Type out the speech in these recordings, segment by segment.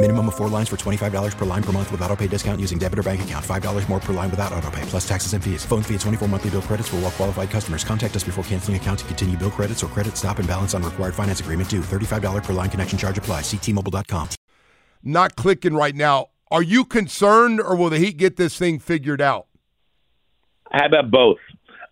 Minimum of four lines for $25 per line per month with auto pay discount using debit or bank account. $5 more per line without auto pay, plus taxes and fees. Phone fee at 24 monthly bill credits for all well qualified customers. Contact us before canceling account to continue bill credits or credit stop and balance on required finance agreement due. $35 per line connection charge apply. Ctmobile.com. Not clicking right now. Are you concerned or will the Heat get this thing figured out? How about both?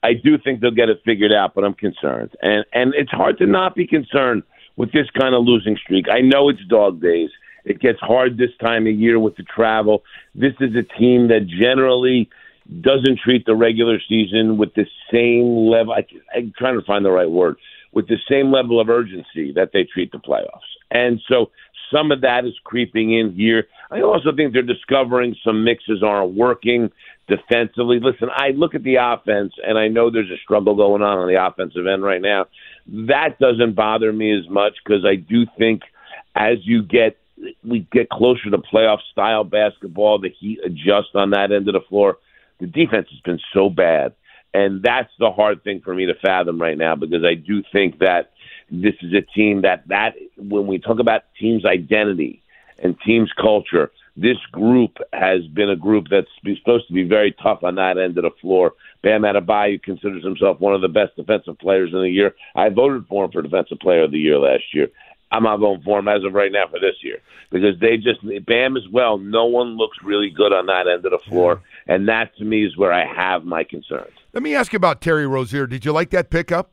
I do think they'll get it figured out, but I'm concerned. And and it's hard to not be concerned with this kind of losing streak. I know it's dog days. It gets hard this time of year with the travel. This is a team that generally doesn't treat the regular season with the same level. I, I'm trying to find the right word with the same level of urgency that they treat the playoffs. And so some of that is creeping in here. I also think they're discovering some mixes aren't working defensively. Listen, I look at the offense and I know there's a struggle going on on the offensive end right now. That doesn't bother me as much because I do think as you get we get closer to playoff style basketball, the Heat adjust on that end of the floor. The defense has been so bad, and that's the hard thing for me to fathom right now because I do think that this is a team that that when we talk about team's identity and team's culture, this group has been a group that's supposed to be very tough on that end of the floor. Bam Adebayo considers himself one of the best defensive players in the year. I voted for him for defensive player of the year last year. I'm not voting for him as of right now for this year because they just Bam as well. No one looks really good on that end of the floor, and that to me is where I have my concerns. Let me ask you about Terry Rozier. Did you like that pickup?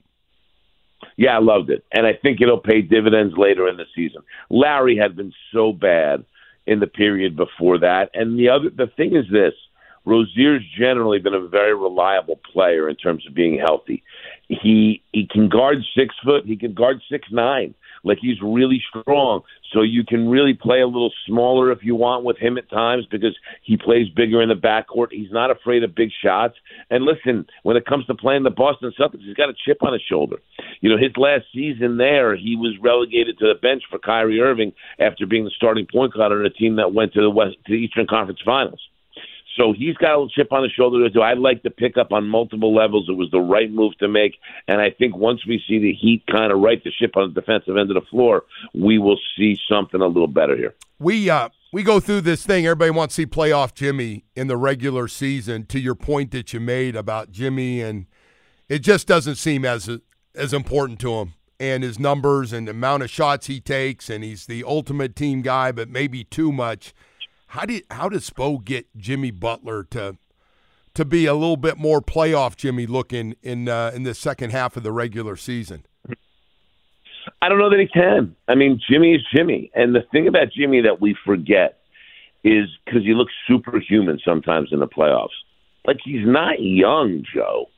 Yeah, I loved it, and I think it'll pay dividends later in the season. Lowry had been so bad in the period before that, and the other the thing is this: Rozier's generally been a very reliable player in terms of being healthy. He he can guard six foot, he can guard six nine. Like he's really strong. So you can really play a little smaller if you want with him at times because he plays bigger in the backcourt. He's not afraid of big shots. And listen, when it comes to playing the Boston Celtics, he's got a chip on his shoulder. You know, his last season there, he was relegated to the bench for Kyrie Irving after being the starting point guard on a team that went to the West to the Eastern Conference Finals. So he's got a little chip on his shoulder do. I'd like to pick up on multiple levels. It was the right move to make. And I think once we see the Heat kind of right the ship on the defensive end of the floor, we will see something a little better here. We uh we go through this thing. Everybody wants to see playoff Jimmy in the regular season. To your point that you made about Jimmy, and it just doesn't seem as as important to him and his numbers and the amount of shots he takes, and he's the ultimate team guy, but maybe too much. How did how does Spo get Jimmy Butler to to be a little bit more playoff Jimmy looking in uh, in the second half of the regular season? I don't know that he can. I mean, Jimmy is Jimmy, and the thing about Jimmy that we forget is because he looks superhuman sometimes in the playoffs. Like he's not young, Joe.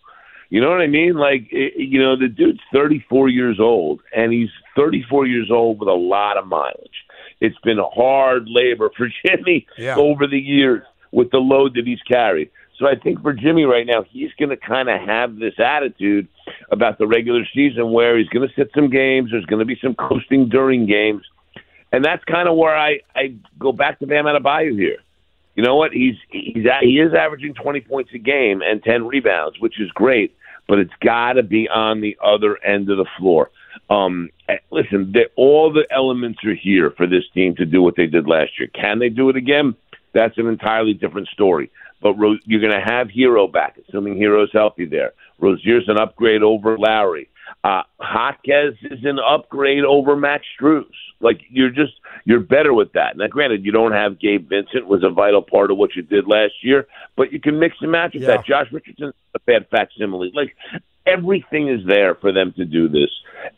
You know what I mean? Like, you know, the dude's 34 years old, and he's 34 years old with a lot of mileage. It's been hard labor for Jimmy yeah. over the years with the load that he's carried. So I think for Jimmy right now, he's going to kind of have this attitude about the regular season where he's going to sit some games. There's going to be some coasting during games. And that's kind of where I, I go back to Bam Adebayo here. You know what? He's he's he is averaging 20 points a game and 10 rebounds, which is great, but it's got to be on the other end of the floor. Um, eh, listen, all the elements are here for this team to do what they did last year. Can they do it again? That's an entirely different story. But Ro- you're going to have Herro back, assuming Herro's healthy there. Rozier's an upgrade over Lowry. Uh, Jaquez is an upgrade over Max Strus. Like you're just you're better with that. Now, granted, you don't have Gabe Vincent was a vital part of what you did last year, but you can mix and match with Yeah. that. Josh Richardson, a bad facsimile. Like everything is there for them to do this,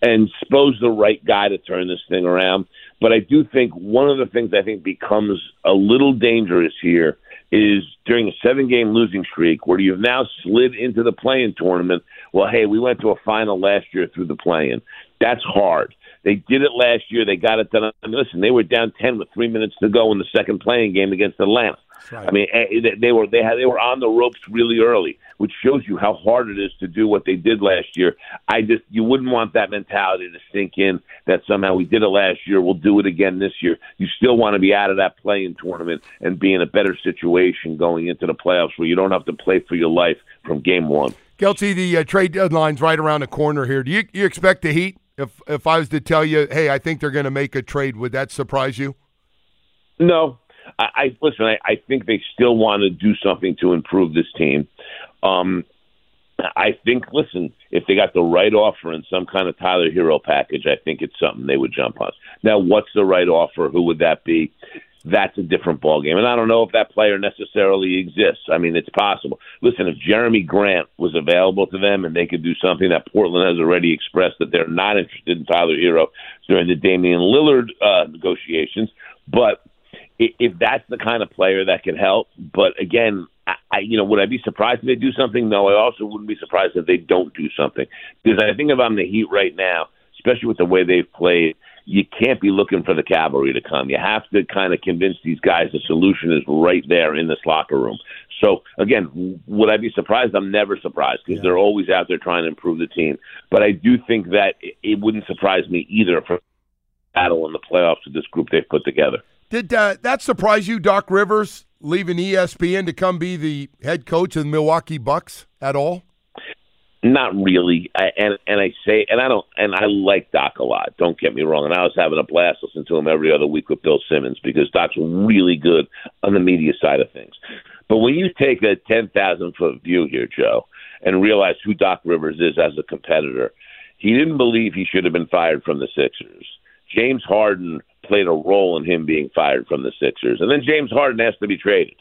and Spo's the right guy to turn this thing around. But I do think one of the things I think becomes a little dangerous here is during a seven game losing streak where you've now slid into the play-in tournament. Well, hey, we went to a final last year through the play-in. That's hard. They did it last year. They got it done. I mean, listen, they were down ten with three minutes to go in the second play-in game against Atlanta. I mean, eh, they- were they had they were on the ropes really early, which shows you how hard it is to do what they did last year. I just you wouldn't want that mentality to sink in that somehow we did it last year, we'll do it again this year. You still want to be out of that play-in tournament and be in a better situation going into the playoffs where you don't have to play for your life from game one. Gelty, the uh, trade deadline's right around the corner here. Do you you expect the Heat? If if I was to tell you, hey, I think they're going to make a trade, would that surprise you? No, I, I listen. I, I think they still want to do something to improve this team. Um, I think, listen, if they got the right offer and some kind of Tyler Herro package, I think it's something they would jump on. Now, what's the right offer? Who would that be? That's a different ballgame. And I don't know if that player necessarily exists. I mean, it's possible. Listen, if Jerami Grant was available to them and they could do something that Portland has already expressed that they're not interested in Tyler Herro during the Damian Lillard uh, negotiations, but if that's the kind of player that can help. But again, I, I you know, would I be surprised if they do something? No, I also wouldn't be surprised if they don't do something because I think if I'm the Heat right now, especially with the way they've played, you can't be looking for the cavalry to come. You have to kind of convince these guys the solution is right there in this locker room. So again, would I be surprised? I'm never surprised because they're always out there trying to improve the team. But I do think that it, it wouldn't surprise me either for battle in the playoffs with this group they've put together. Did uh, that surprise you, Doc Rivers, leaving ESPN to come be the head coach of the Milwaukee Bucks at all? Not really, I, and and I say, and I don't, and I like Doc a lot. Don't get me wrong, and I was having a blast listening to him every other week with Bill Simmons because Doc's really good on the media side of things. But when you take a ten thousand foot view here, Joe, and realize who Doc Rivers is as a competitor, he didn't believe he should have been fired from the Sixers. James Harden played a role in him being fired from the Sixers, and then James Harden has to be traded.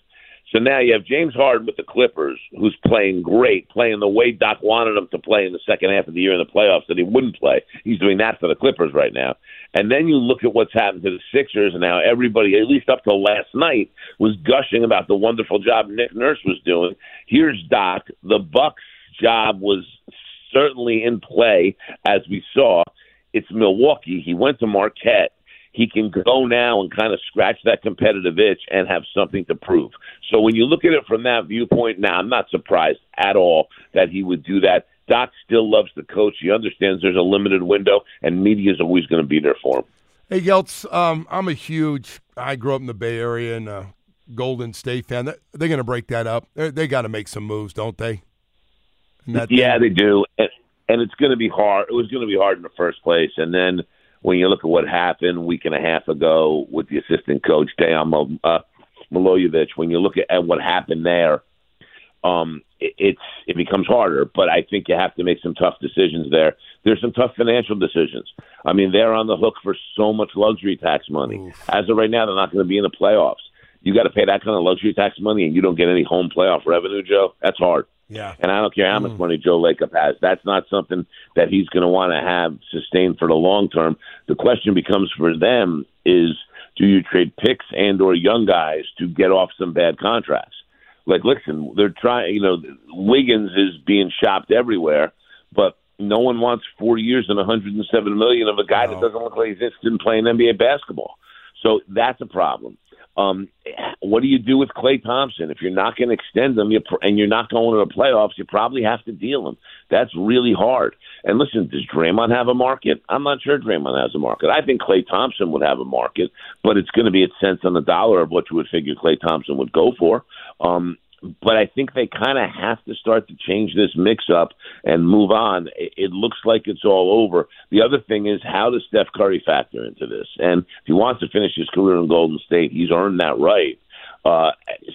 So now you have James Harden with the Clippers, who's playing great, playing the way Doc wanted him to play in the second half of the year in the playoffs that he wouldn't play. He's doing that for the Clippers right now. And then you look at what's happened to the Sixers, and now everybody, at least up till last night, was gushing about the wonderful job Nick Nurse was doing. Here's Doc. The Bucks' job was certainly in play, as we saw. It's Milwaukee. He went to Marquette he can go now and kind of scratch that competitive itch and have something to prove. So when you look at it from that viewpoint, now I'm not surprised at all that he would do that. Doc still loves the coach. He understands there's a limited window, and media is always going to be there for him. Hey, Geltz, um, I'm a huge. I grew up in the Bay Area and a Golden State fan. They- They're going to break that up. They're, they got to make some moves, don't they? Yeah, they do, and, and it's going to be hard. It was going to be hard in the first place, and then when you look at what happened a week and a half ago with the assistant coach Mo- uh, Milojevic, when you look at, at what happened there, um, it, it's it becomes harder. But I think you have to make some tough decisions there. There's some tough financial decisions. I mean, they're on the hook for so much luxury tax money. As of right now, they're not going to be in the playoffs. You got to pay that kind of luxury tax money, and you don't get any home playoff revenue, Joe. That's hard. Yeah. And I don't care how much hmm. money Joe Lacob has. That's not something that he's going to want to have sustained for the long term. The question becomes for them is do you trade picks and or young guys to get off some bad contracts? Like, listen, they're trying. You know, Wiggins is being shopped everywhere, but no one wants four years and 107 million of a guy that doesn't look like he's interested in playing NBA basketball. So that's a problem. Um, what do you do with Klay Thompson if you're not going to extend him you, pr- and you're not going to the playoffs? You probably have to deal him. That's really hard. And listen, does Draymond have a market? I'm not sure Draymond has a market. I think Klay Thompson would have a market, but it's going to be at cents on the dollar of what you would figure Klay Thompson would go for. Um, but I think they kind of have to start to change this mix up and move on. It, it looks like it's all over. The other thing is how does Steph Curry factor into this? And if he wants to finish his career in Golden State, he's earned that right. Uh,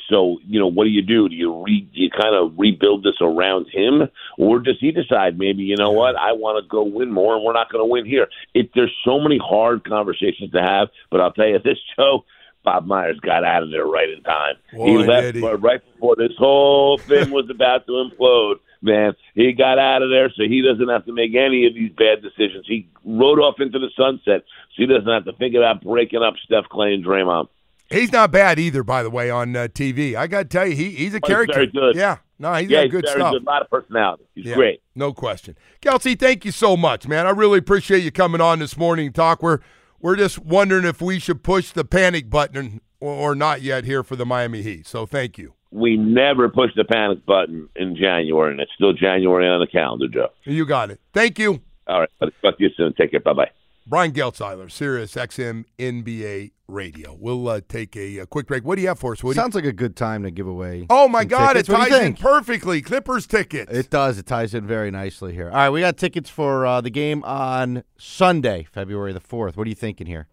so you know, what do you do? Do you re, do you kind of rebuild this around him, or does he decide maybe you know what I want to go win more, and we're not going to win here? It, there's so many hard conversations to have, but I'll tell you this, Joe. Bob Myers got out of there right in time. Boy, he left he. right before this whole thing was about to implode. Man, he got out of there so he doesn't have to make any of these bad decisions. He rode off into the sunset so he doesn't have to think about breaking up Steph Clay and Draymond. He's not bad either, by the way, on uh, TV. I got to tell you, he, he's a Oh, he's character. very good. Yeah, no, he's yeah, got he's good very stuff. good. A lot of personality. He's Yeah, great. No question. Kelsey, thank you so much, man. I really appreciate you coming on this morning to talk. We're we're just wondering if we should push the panic button or, not yet here for the Miami Heat. So thank you. We never push the panic button in January, and it's still January on the calendar, Joe. You got it. Thank you. All right. I'll talk to you soon. Take care. Bye bye. Brian Geltzeiler, Sirius XM NBA Radio. We'll uh, take a, a quick break. What do you have for us, Woody? Sounds like a good time to give away. oh, my God. tickets. It What do you ties in perfectly. Clippers tickets. It does. It ties in very nicely here. All right, we got tickets for uh, the game on Sunday, February the fourth. What are you thinking here?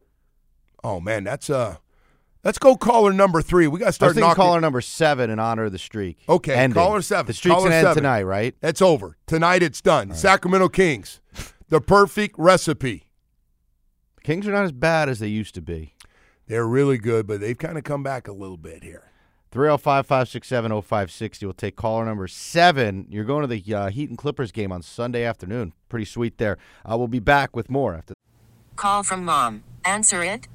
oh, man. That's uh, Let's go caller number three. We got to I start thinking knocking. caller number seven in honor of the streak. Okay, Ending. caller seven. The streak's gonna end tonight, right? That's over. Tonight it's done. Sacramento Kings. The perfect recipe. Kings are not as bad as they used to be. They're really good, but they've kind of come back a little bit here. 305 567 0560. We'll take caller number seven. You're going to the uh, Heat and Clippers game on Sunday afternoon. Pretty sweet there. Uh, we'll be back with more after. Call from mom. Answer it.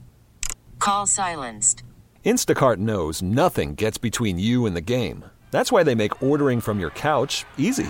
Call silenced. Instacart knows nothing gets between you and the game. That's why they make ordering from your couch easy.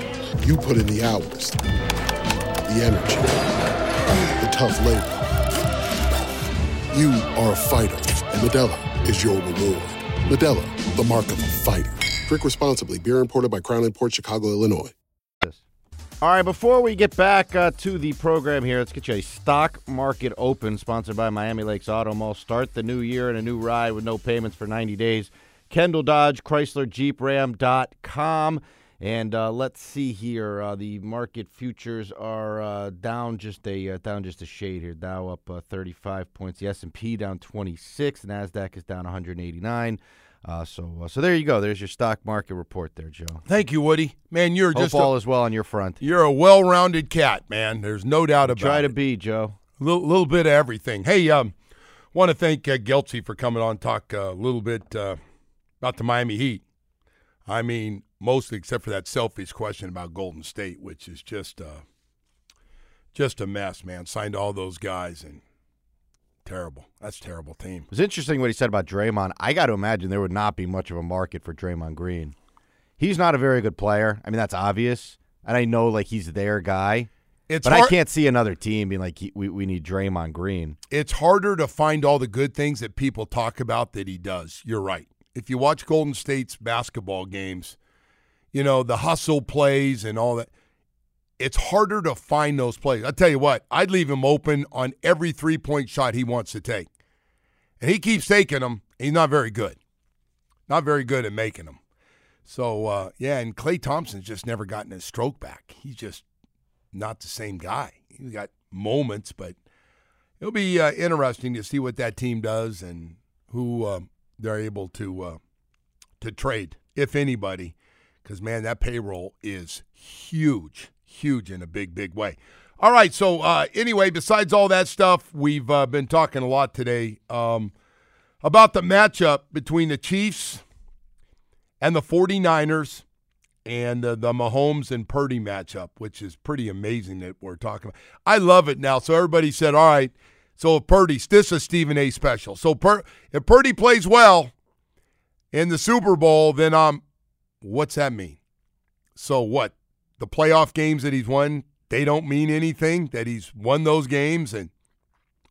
You put in the hours, the energy, the tough labor. You are a fighter, and Modelo is your reward. Modelo, the mark of a fighter. Drink responsibly. Beer imported by Crown Port Chicago, Illinois. All right, before we get back uh, to the program here, let's get you a stock market open sponsored by Miami Lakes Auto Mall. Start the new year in a new ride with no payments for 90 days. Kendall Dodge, Chrysler, Jeep, Ram.com. And uh, let's see here. Uh, the market futures are uh, down just a uh, down just a shade here. Dow up uh, 35 points. The S&P down 26. Nasdaq is down 189. Uh, so uh, so there you go. There's your stock market report there, Joe. Thank you, Woody. Man, you're Hope just all a, is well on your front. you're a well-rounded cat, man. There's no doubt about Try it. to be, Joe. A little, little bit of everything. Hey, um, want to thank uh, for coming on talk uh, a little bit uh, about the Miami Heat. I mean, mostly except for that selfish question about Golden State, which is just uh, just a mess, man. Signed all those guys and terrible. That's a terrible team. It's interesting what he said about Draymond. I got to imagine there would not be much of a market for Draymond Green. He's not a very good player. I mean, that's obvious. And I know, like, he's their guy. It's but hard, I can't see another team being like, we, we need Draymond Green. It's harder to find all the good things that people talk about that he does. You're right. If you watch Golden State's basketball games, you know, the hustle plays and all that, it's harder to find those plays. I'll tell you what, I'd leave him open on every three point shot he wants to take. And he keeps taking them. He's not very good. Not very good at making them. So, uh, yeah, and Klay Thompson's just never gotten his stroke back. He's just not the same guy. He's got moments, but it'll be uh, interesting to see what that team does and who uh, they're able to uh, to trade, if anybody, because man, that payroll is huge, huge in a big, big way. All right. So uh, anyway, besides all that stuff, we've uh, been talking a lot today um, about the matchup between the Chiefs and the 49ers and uh, the Mahomes and Purdy matchup, which is pretty amazing that we're talking about. I love it now. So everybody said, all right, so if Purdy, this is Stephen A. special. So Pur- if Purdy plays well in the Super Bowl, then um, what's that mean? So what? The playoff games that he's won, they don't mean anything. That he's won those games and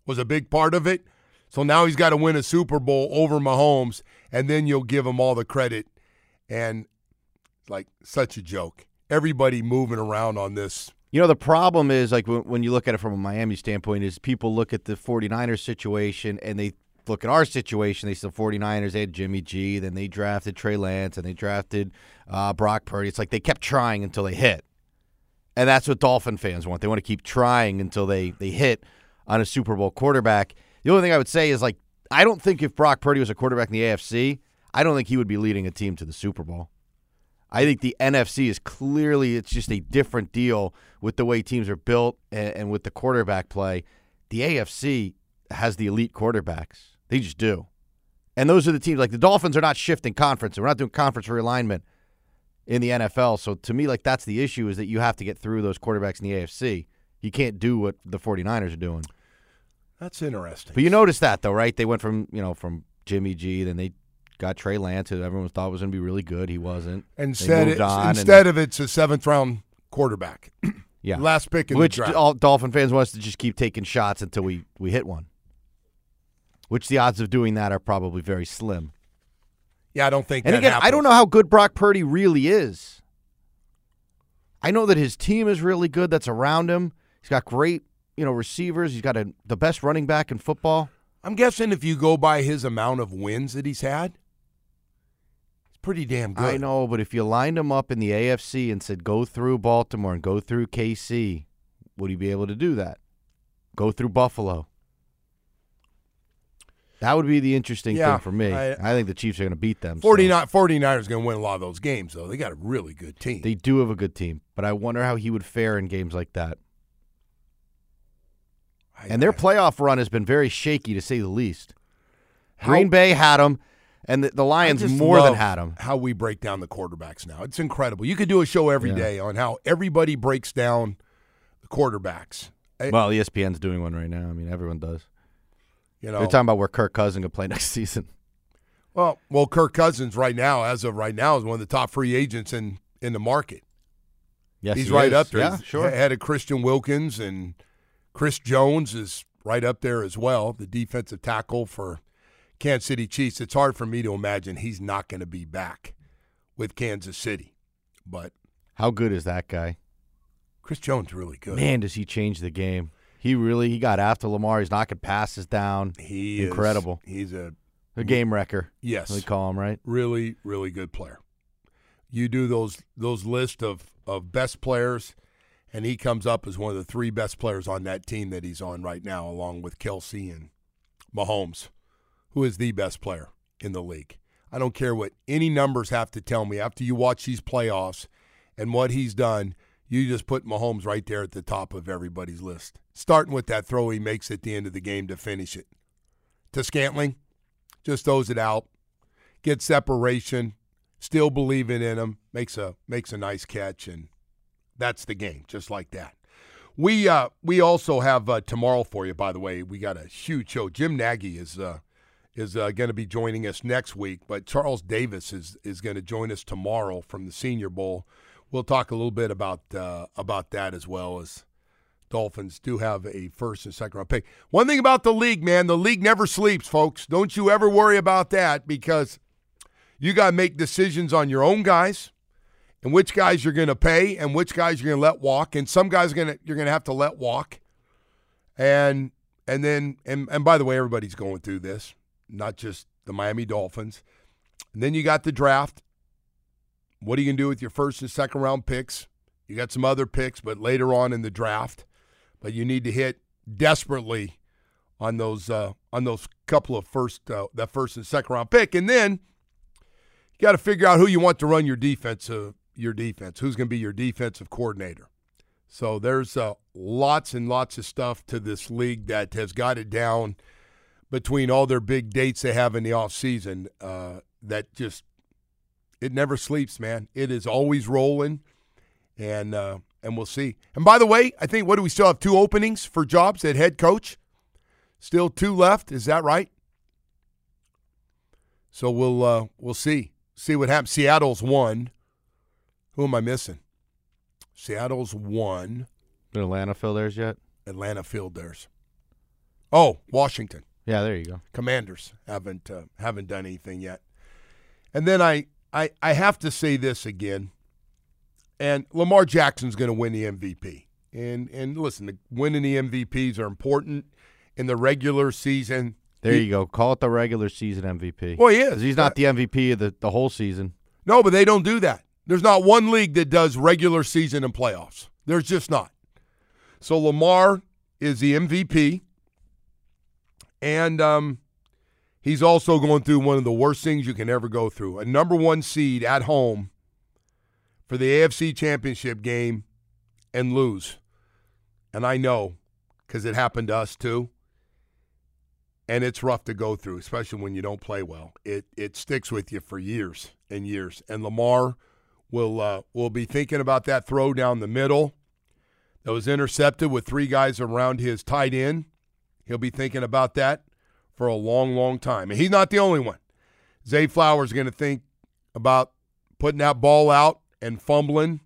was a big part of it. So now he's got to win a Super Bowl over Mahomes, and then you'll give him all the credit. And like such a joke. Everybody moving around on this. You know, the problem is like when, you look at it from a Miami standpoint is people look at the 49ers situation and they look at our situation. They the 49ers, they had Jimmy G, then they drafted Trey Lance and they drafted uh, Brock Purdy. It's like they kept trying until they hit. And that's what Dolphin fans want. They want to keep trying until they, they hit on a Super Bowl quarterback. The only thing I would say is like I don't think if Brock Purdy was a quarterback in the AFC, I don't think he would be leading a team to the Super Bowl. I think the NFC is clearly it's just a different deal with the way teams are built and, and, with the quarterback play. The AFC has the elite quarterbacks. They just do. And those are the teams like the Dolphins are not shifting conference. We're not doing conference realignment in the NFL. So to me like that's the issue is that you have to get through those quarterbacks in the AFC. You can't do what the 49ers are doing. That's interesting. But you notice that though, right? They went from, you know, from Jimmy G, then they got Trey Lance, who everyone thought was going to be really good. He wasn't. Instead, it, instead of it's a seventh round quarterback. yeah, last pick in Which the draft. all Dolphin fans want us to just keep taking shots until we we hit one. Which the odds of doing that are probably very slim. Yeah, I don't think. And again, happens. I don't know how good Brock Purdy really is. I know that his team is really good. That's around him. He's got great, you know, receivers. He's got a, the best running back in football. I'm guessing if you go by his amount of wins that he's had, it's pretty damn good. I know, but if you lined him up in the AFC and said go through Baltimore and go through KC, would he be able to do that? Go through Buffalo. That would be the interesting yeah, thing for me. I, I, think the Chiefs are going to beat them. 49, so. 49ers going to win a lot of those games, though. They got a really good team. They do have a good team, but I wonder how he would fare in games like that. I, and their playoff run has been very shaky, to say the least. How, Green Bay had them. And the, the Lions more than had them. How we break down the quarterbacks now. It's incredible. You could do a show every yeah. day on how everybody breaks down the quarterbacks. Well, ESPN's doing one right now. I mean, everyone does. You know, they're talking about where Kirk Cousins could play next season. Well, well, Kirk Cousins right now, as of right now, is one of the top free agents in in the market. Yes, he's he right is. up there. Yeah, he's sure. Ahead of Christian Wilkins and Chris Jones is right up there as well. The defensive tackle for Kansas City Chiefs, it's hard for me to imagine he's not going to be back with Kansas City. But how good is that guy? Chris Jones really good. Man, does he change the game? He really he got after Lamar. He's knocking passes down. He incredible. Is, he's a a game wrecker. Yes, we call him right. Really, really good player. You do those those list of of best players, and he comes up as one of the three best players on that team that he's on right now, along with Kelce and Mahomes who is the best player in the league. I don't care what any numbers have to tell me after you watch these playoffs and what he's done. You just put Mahomes right there at the top of everybody's list, starting with that throw he makes at the end of the game to finish it. To Scantling, just throws it out, gets separation, still believing in him, makes a makes a nice catch, and that's the game, just like that. We uh, we also have uh, tomorrow for you. By the way, we got a huge show. Jim Nagy is uh, is uh, going to be joining us next week, but Charles Davis is is going to join us tomorrow from the Senior Bowl. We'll talk a little bit about uh, about that as well as Dolphins do have a first and second round pick. One thing about the league, man, the league never sleeps, folks. Don't you ever worry about that because you got to make decisions on your own guys and which guys you're going to pay and which guys you're going to let walk, and some guys going to you're going to have to let walk. And and then and, and by the way, everybody's going through this not just the Miami Dolphins. And then you got the draft. What are you going to do with your first and second round picks? You got some other picks, but later on in the draft. But you need to hit desperately on those uh, on those couple of first uh, that first and second round pick, and then you got to figure out who you want to run your defense uh, your defense. Who's going to be your defensive coordinator? So there's uh, lots and lots of stuff to this league that has got it down between all their big dates they have in the off season. Uh, that just it never sleeps, man. It is always rolling, and uh, and we'll see. And by the way, I think what do we still have two openings for jobs at head coach? Still two left. Is that right? So we'll uh, we'll see see what happens. Seattle's one. Who am I missing? Seattle's one. Did Atlanta fill theirs yet? Atlanta filled theirs. Oh, Washington. Yeah, there you go. Commanders haven't uh, haven't done anything yet. And then I, I I have to say this again. And Lamar Jackson's going to win the MVP. And and listen, winning the MVPs are important in the regular season. There He- you go. Call it the regular season MVP. Well, he is. He's not the MVP of the, the whole season. No, but they don't do that. There's not one league that does regular season and playoffs. There's just not. So Lamar is the MVP, and um, he's also going through one of the worst things you can ever go through. A number one seed at home for the AFC Championship game and lose. And I know because it happened to us too. And it's rough to go through, especially when you don't play well. It it sticks with you for years and years. And Lamar will uh, will be thinking about that throw down the middle that was intercepted with three guys around his tight end. He'll be thinking about that for a long, long time. And he's not the only one. Zay Flowers is going to think about putting that ball out and fumbling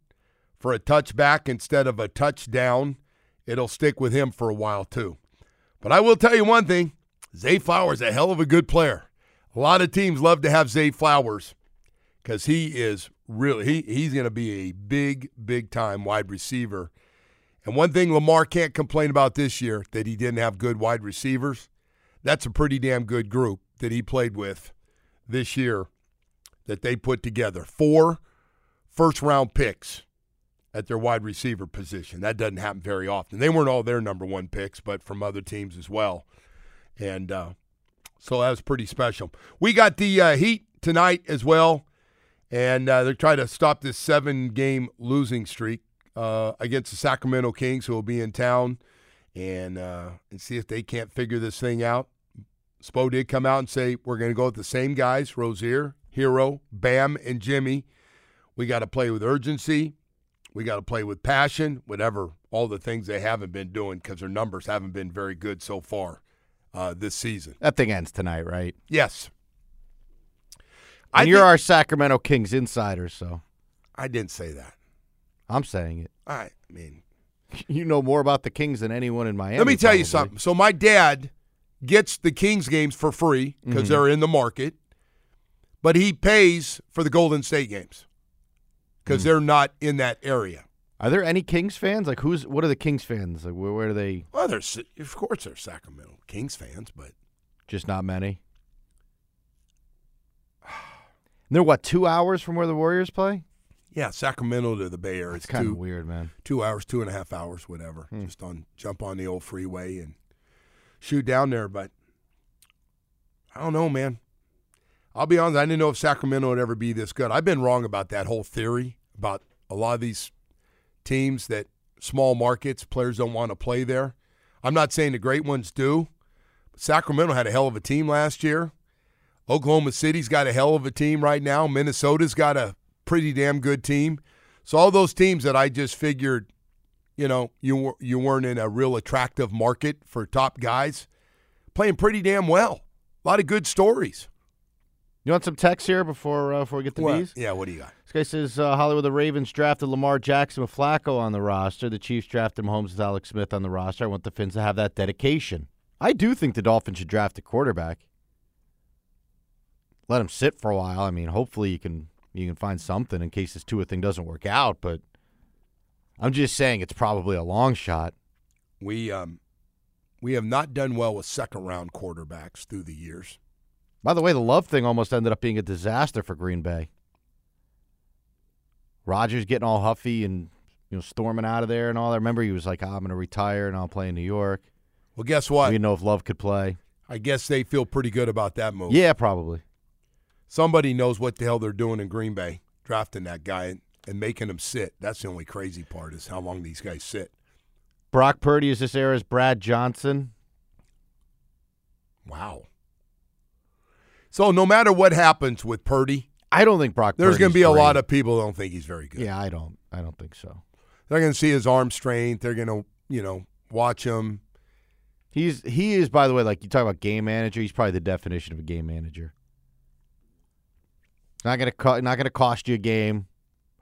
for a touchback instead of a touchdown. It'll stick with him for a while too. But I will tell you one thing: Zay Flowers is a hell of a good player. A lot of teams love to have Zay Flowers because he is really he he's going to be a big, big time wide receiver. And one thing Lamar can't complain about this year that he didn't have good wide receivers. That's a pretty damn good group that he played with this year that they put together. Four first round picks at their wide receiver position. That doesn't happen very often. They weren't all their number one picks, but from other teams as well. And uh, so that was pretty special. We got the uh, Heat tonight as well, and uh, they're trying to stop this seven game losing streak uh, against the Sacramento Kings, who will be in town, and uh, and see if they can't figure this thing out. Spo did come out and say we're going to go with the same guys: Rozier, Herro, Bam, and Jimmy. We got to play with urgency. We got to play with passion. Whatever all the things they haven't been doing because their numbers haven't been very good so far uh, this season. That thing ends tonight, right? Yes. And I you're think- our Sacramento Kings insider, so I didn't say that. I'm saying it. I mean, You know more about the Kings than anyone in Miami. Let me tell you something. So my dad gets the Kings games for free because Mhm. they're in the market, but he pays for the Golden State games because Mm. they're not in that area. Are there any Kings fans? Like, who's what are the Kings fans? Like, where, where are they? Well, there's of course there's Sacramento Kings fans, but Just not many. And they're what two hours from where the Warriors play? yeah, Sacramento to the Bay Area. It's It's kind of weird, man. two hours, two and a half hours, whatever. Hmm. Just on jump on the old freeway and shoot down there. But I don't know, man. I'll be honest. I didn't know if Sacramento would ever be this good. I've been wrong about that whole theory about a lot of these teams that small markets players don't want to play there. I'm not saying the great ones do. Sacramento had a hell of a team last year. Oklahoma City's got a hell of a team right now. Minnesota's got a pretty damn good team. So all those teams that I just figured, you know, you you weren't in a real attractive market for top guys, playing pretty damn well. A lot of good stories. You want some text here before uh, before we get to What? these? Yeah, what do you got? This guy says uh, Hollywood the Ravens drafted Lamar Jackson with Flacco on the roster. The Chiefs drafted Mahomes with Alex Smith on the roster. I want the Fins to have that dedication. I do think the Dolphins should draft a quarterback. Let him sit for a while. I mean, hopefully you can you can find something in case this Tua thing doesn't work out. But I'm just saying it's probably a long shot. We um we have not done well with second round quarterbacks through the years. By the way, the love thing almost ended up being a disaster for Green Bay. Rodgers getting all huffy and you know storming out of there and all that. Remember, he was like, "Ah, "I'm going to retire and I'll play in New York." Well, guess what? We didn't know if Love could play. I guess they feel pretty good about that move. Yeah, probably. Somebody knows what the hell they're doing in Green Bay, drafting that guy. And making them sit. That's the only crazy part is how long these guys sit. Brock Purdy is this era's Brad Johnson. Wow. So no matter what happens with Purdy, I don't think Brock. there's going to be a lot of people who don't think he's very good. Yeah, I don't. I don't think so. They're going to see his arm strength. They're going to, you know, watch him. He's he is by the way, like you talk about game manager. He's probably the definition of a game manager. Not gonna co- not gonna cost you a game.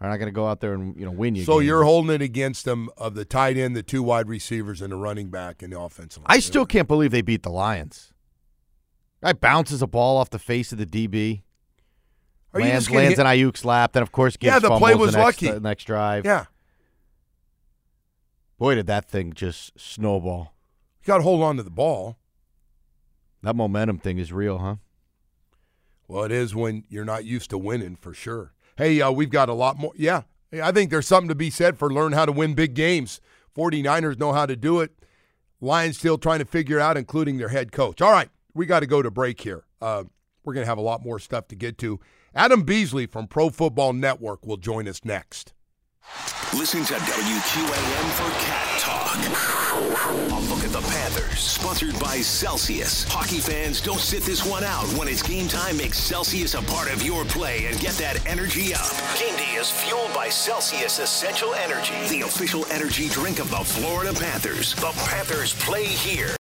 Or not gonna go out there and you know win you. So you're holding it against them of the tight end, the two wide receivers, and the running back in the offensive line. I still can't believe they beat the Lions. Guy bounces a ball off the face of the DB. Are lands lands hit- in Aiyuk's lap. Then of course Gibbs Yeah, the play was the next, lucky. the next drive. Yeah. Boy, did that thing just snowball. You got to hold on to the ball. That momentum thing is real, huh? Well, it is when you're not used to winning for sure. Hey, uh, we've got a lot more. Yeah, I think there's something to be said for learn how to win big games. 49ers know how to do it. Lions still trying to figure out, including their head coach. All right, we got to go to break here. Uh, we're going to have a lot more stuff to get to. Adam Beasley from Pro Football Network will join us next. Listen to WQAM for Cat Talk. A look at the Panthers, sponsored by Celsius. Hockey fans, don't sit this one out. When it's game time, make Celsius a part of your play and get that energy up. Game day is fueled by Celsius Essential Energy, the official energy drink of the Florida Panthers. The Panthers play here.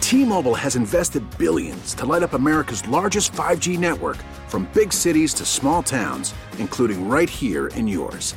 T-Mobile has invested billions to light up America's largest 5G network from big cities to small towns, including right here in yours.